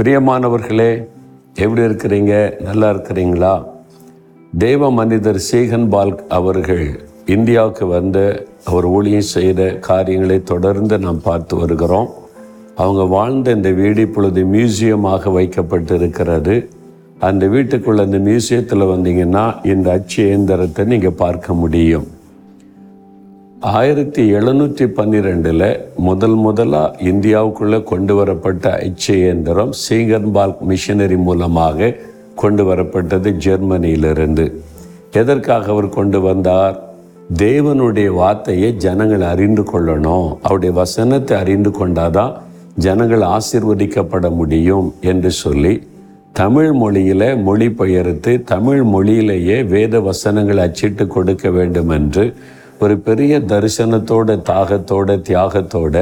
பிரியமானவர்களே எப்படி இருக்கிறீங்க? நல்லா இருக்கிறீங்களா? தேவ மனிதர் சீகன் பால்க் அவர்கள் இந்தியாவுக்கு வந்து அவர் ஊழியம் செய்த காரியங்களை தொடர்ந்து நாம் பார்த்து வருகிறோம். அவங்க வாழ்ந்த இந்த வீடு இப்பொழுது மியூசியமாக வைக்கப்பட்டு இருக்கிறது அந்த வீட்டுக்குள்ள அந்த மியூசியத்தில் வந்தீங்கன்னா இந்த அச்சு இயந்திரத்தை நீங்கள் பார்க்க முடியும். ஆயிரத்தி எழுநூற்றி பன்னிரெண்டில் முதல் முதலாக இந்தியாவுக்குள்ளே கொண்டு வரப்பட்ட அச்சு இயந்திரம் சீங்கன்பால்க் மிஷினரி மூலமாக கொண்டு வரப்பட்டது ஜெர்மனியிலிருந்து. எதற்காக அவர் கொண்டு வந்தார்? தேவனுடைய வார்த்தையை ஜனங்கள் அறிந்து கொள்ளணும். அவருடைய வசனத்தை அறிந்து கொண்டாதான் ஜனங்கள் ஆசிர்வதிக்கப்பட முடியும் என்று சொல்லி தமிழ் மொழி மொழிபெயர்த்து தமிழ் மொழியிலேயே வேத வசனங்களை அச்சிட்டு கொடுக்க வேண்டும் என்று ஒரு பெரிய தரிசனத்தோட தாகத்தோட தியாகத்தோட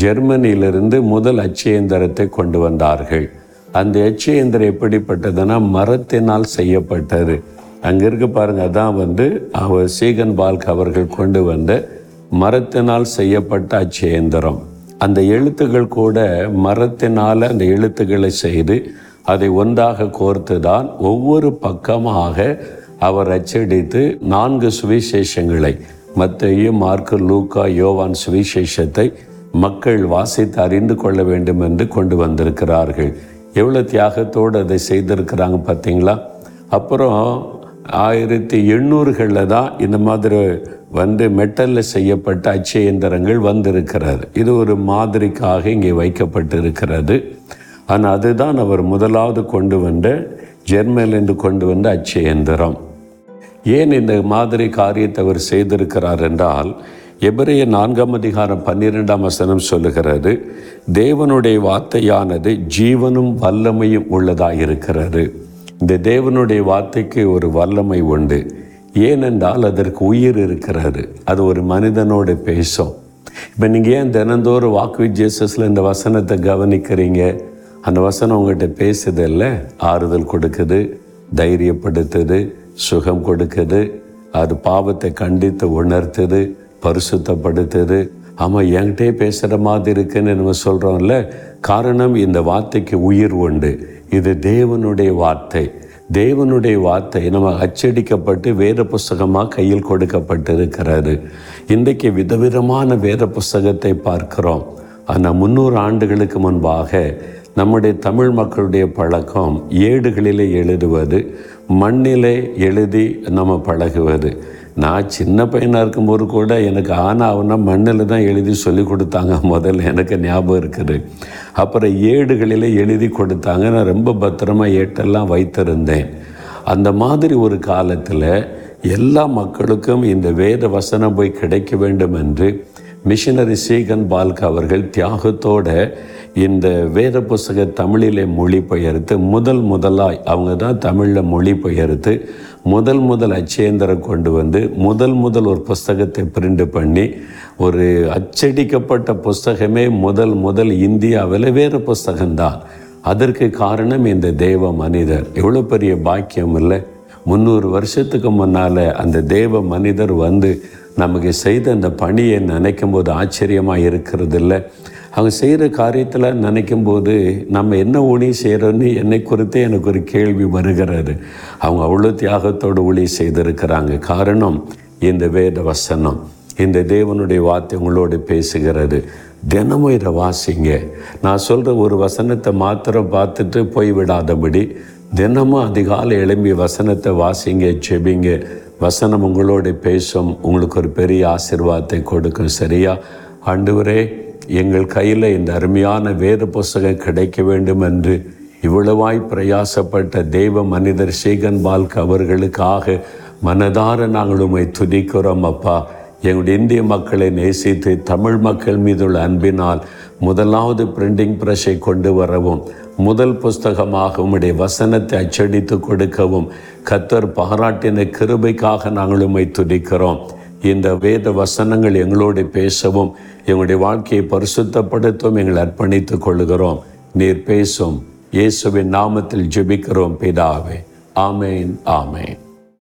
ஜெர்மனியிலிருந்து முதல் அச்சேந்திரத்தை கொண்டு வந்தார்கள். அந்த அச்சயந்திரம் எப்படிப்பட்டதுன்னா மரத்தினால் செய்யப்பட்டது. அங்கே இருக்க பாருங்கள் அதான் வந்து அவர் சீகன் பால்க் அவர்கள் கொண்டு வந்த மரத்தினால் செய்யப்பட்ட அச்சயந்திரம் அந்த எழுத்துக்கள் கூட மரத்தினால் அந்த எழுத்துக்களை செய்து அதை ஒன்றாக கோர்த்து தான் ஒவ்வொரு பக்கமாக அவர் அச்சடித்து நான்கு சுவிசேஷங்களை மத்தேயு மார்க்கு லூக்கா யோவான் சுவிசேஷத்தை மக்கள் வாசித்து அறிந்து கொள்ள வேண்டும் என்று கொண்டு வந்திருக்கிறார்கள். எவ்வளோ தியாகத்தோடு அதை செய்திருக்கிறாங்க பார்த்தீங்களா? அப்புறம் ஆயிரத்தி எண்ணூறுகளில் தான் இந்த மாதிரி வந்து மெட்டலில் செய்யப்பட்ட அச்சு இயந்திரங்கள் வந்திருக்கிறது. இது ஒரு மாதிரிக்காக இங்கே வைக்கப்பட்டு இருக்கிறது ஆனால் அதுதான் அவர் முதலாவது கொண்டு வந்த ஜெர்மனிலிருந்து கொண்டு வந்த அச்சு இயந்திரம் ஏன் இந்த மாதிரி காரியத்தை அவர் செய்திருக்கிறார் என்றால் எபிரேய நான்காம் அதிகாரம் பன்னிரெண்டாம் வசனம் சொல்லுகிறது தேவனுடைய வார்த்தையானது ஜீவனும் வல்லமையும் உள்ளதாக இருக்கிறது. இந்த தேவனுடைய வார்த்தைக்கு ஒரு வல்லமை உண்டு. ஏனென்றால் அதற்கு உயிர் இருக்கிறது. அது ஒரு மனிதனோடு பேசும். இப்போ நீங்கள் ஏன் தினந்தோறும் வாக்கு ஜேசஸில் இந்த வசனத்தை கவனிக்கிறீங்க? அந்த வசனம் உங்கள்கிட்ட பேசுதில்ல ஆறுதல் கொடுக்குது தைரியப்படுத்துது சுகம் கொடுக்குது. அது பாவத்தை கண்டித்து உணர்த்துது பரிசுத்தப்படுத்துது. ஆமாம் என்கிட்டே பேசுகிற மாதிரி இருக்குன்னு நம்ம சொல்கிறோம்ல காரணம் இந்த வார்த்தைக்கு உயிர் உண்டு. இது தேவனுடைய வார்த்தை. தேவனுடைய வார்த்தை நம்ம அச்சடிக்கப்பட்டு வேத புஸ்தகமாக கையில் கொடுக்கப்பட்டிருக்கிறது. இன்றைக்கு விதவிதமான வேத புஸ்தகத்தை பார்க்கிறோம். ஆனால் முந்நூறு ஆண்டுகளுக்கு முன்பாக நம்முடைய தமிழ் மக்களுடைய பழக்கம் ஏடுகளிலே எழுதுவது மண்ணிலே எழுதி நம்ம பழகுவது. நான் சின்ன பையனாக இருக்கும்போது கூட எனக்கு ஆனாவுன்னா மண்ணில் தான் எழுதி சொல்லி கொடுத்தாங்க. முதல்ல எனக்கு ஞாபகம் இருக்குது. அப்புறம் ஏடுகளில் எழுதி கொடுத்தாங்க. நான் ரொம்ப பத்திரமா ஏட்டெல்லாம் வைத்திருந்தேன். அந்த மாதிரி ஒரு காலத்தில் எல்லா மக்களுக்கும் இந்த வேத வசனம் போய் கிடைக்க வேண்டும் என்று மிஷினரி சீகன் பால்க் அவர்கள் தியாகத்தோட இந்த வேத புஸ்தக தமிழிலே மொழிபெயர்த்து முதல் முதலாய் அவங்க தான் தமிழில் மொழிபெயர்த்து முதல் முதல் அச்சேந்தரை கொண்டு வந்து முதல் முதல் ஒரு புஸ்தகத்தை பிரிண்ட் பண்ணி ஒரு அச்சடிக்கப்பட்ட புஸ்தகமே முதல் முதல் இந்தியாவில் வேறு புஸ்தகம்தான். அதற்கு காரணம் இந்த தேவ மனிதர். எவ்வளோ பெரிய பாக்கியம் இல்லை? முந்நூறு வருஷத்துக்கு முன்னால் அந்த தேவ மனிதர் வந்து நமக்கு செய்த அந்த பணியை நினைக்கும் போது ஆச்சரியமாக இருக்கிறது இல்லை அவங்க செய்கிற காரியத்தில் நினைக்கும் போது நம்ம என்ன ஊழி செய்கிறோன்னு என்னை குறித்து எனக்கு ஒரு கேள்வி வருகிறது. அவங்க அவ்வளோ தியாகத்தோடு ஊழி செய்திருக்கிறாங்க. காரணம் இந்த வேத வசனம். இந்த தேவனுடைய வார்த்தை உங்களோடு பேசுகிறது. தினமும் இதை வாசிங்க. நான் சொல்கிற ஒரு வசனத்தை மாத்திரம் பார்த்துட்டு போய்விடாதபடி தினமும் அதிகாலை எழும்பி வசனத்தை வாசிங்க செபிங்க வசனம் உங்களோடு பேசும் உங்களுக்கு ஒரு பெரிய ஆசிர்வாதத்தை கொடுக்கும் சரியா? ஆண்டவரே எங்கள் கையில் இந்த அருமையான வேத புஸ்தகம் கிடைக்க வேண்டும் என்று இவ்வளவாய் பிரயாசப்பட்ட தெய்வ மனிதர் சீகன் பால்க் அவர்களுக்காக மனதார நாங்கள் உண்மை துதிக்கிறோம் அப்பா. எங்களுடைய இந்திய மக்களை நேசித்து தமிழ் மக்கள் மீதுள்ள அன்பினால் முதலாவது பிரிண்டிங் ப்ரெஷ்ஷை கொண்டு வரவும். முதல் புஸ்தகமாக உம்முடைய வசனத்தை அச்சடித்து கொடுக்கவும் கத்தர் பாராட்டின கிருபைக்காக நாங்கள் உண்மை துடிக்கிறோம் இந்த வேத வசனங்கள் எங்களோடு பேசவும் எங்களுடைய வாழ்க்கையை பரிசுத்தப்படுத்தவும் எங்களை அர்ப்பணித்துக் கொள்கிறோம் நீர் பேசும் இயேசுவின் நாமத்தில் ஜெபிக்கிறோம் பிதாவே. ஆமேன் ஆமேன்.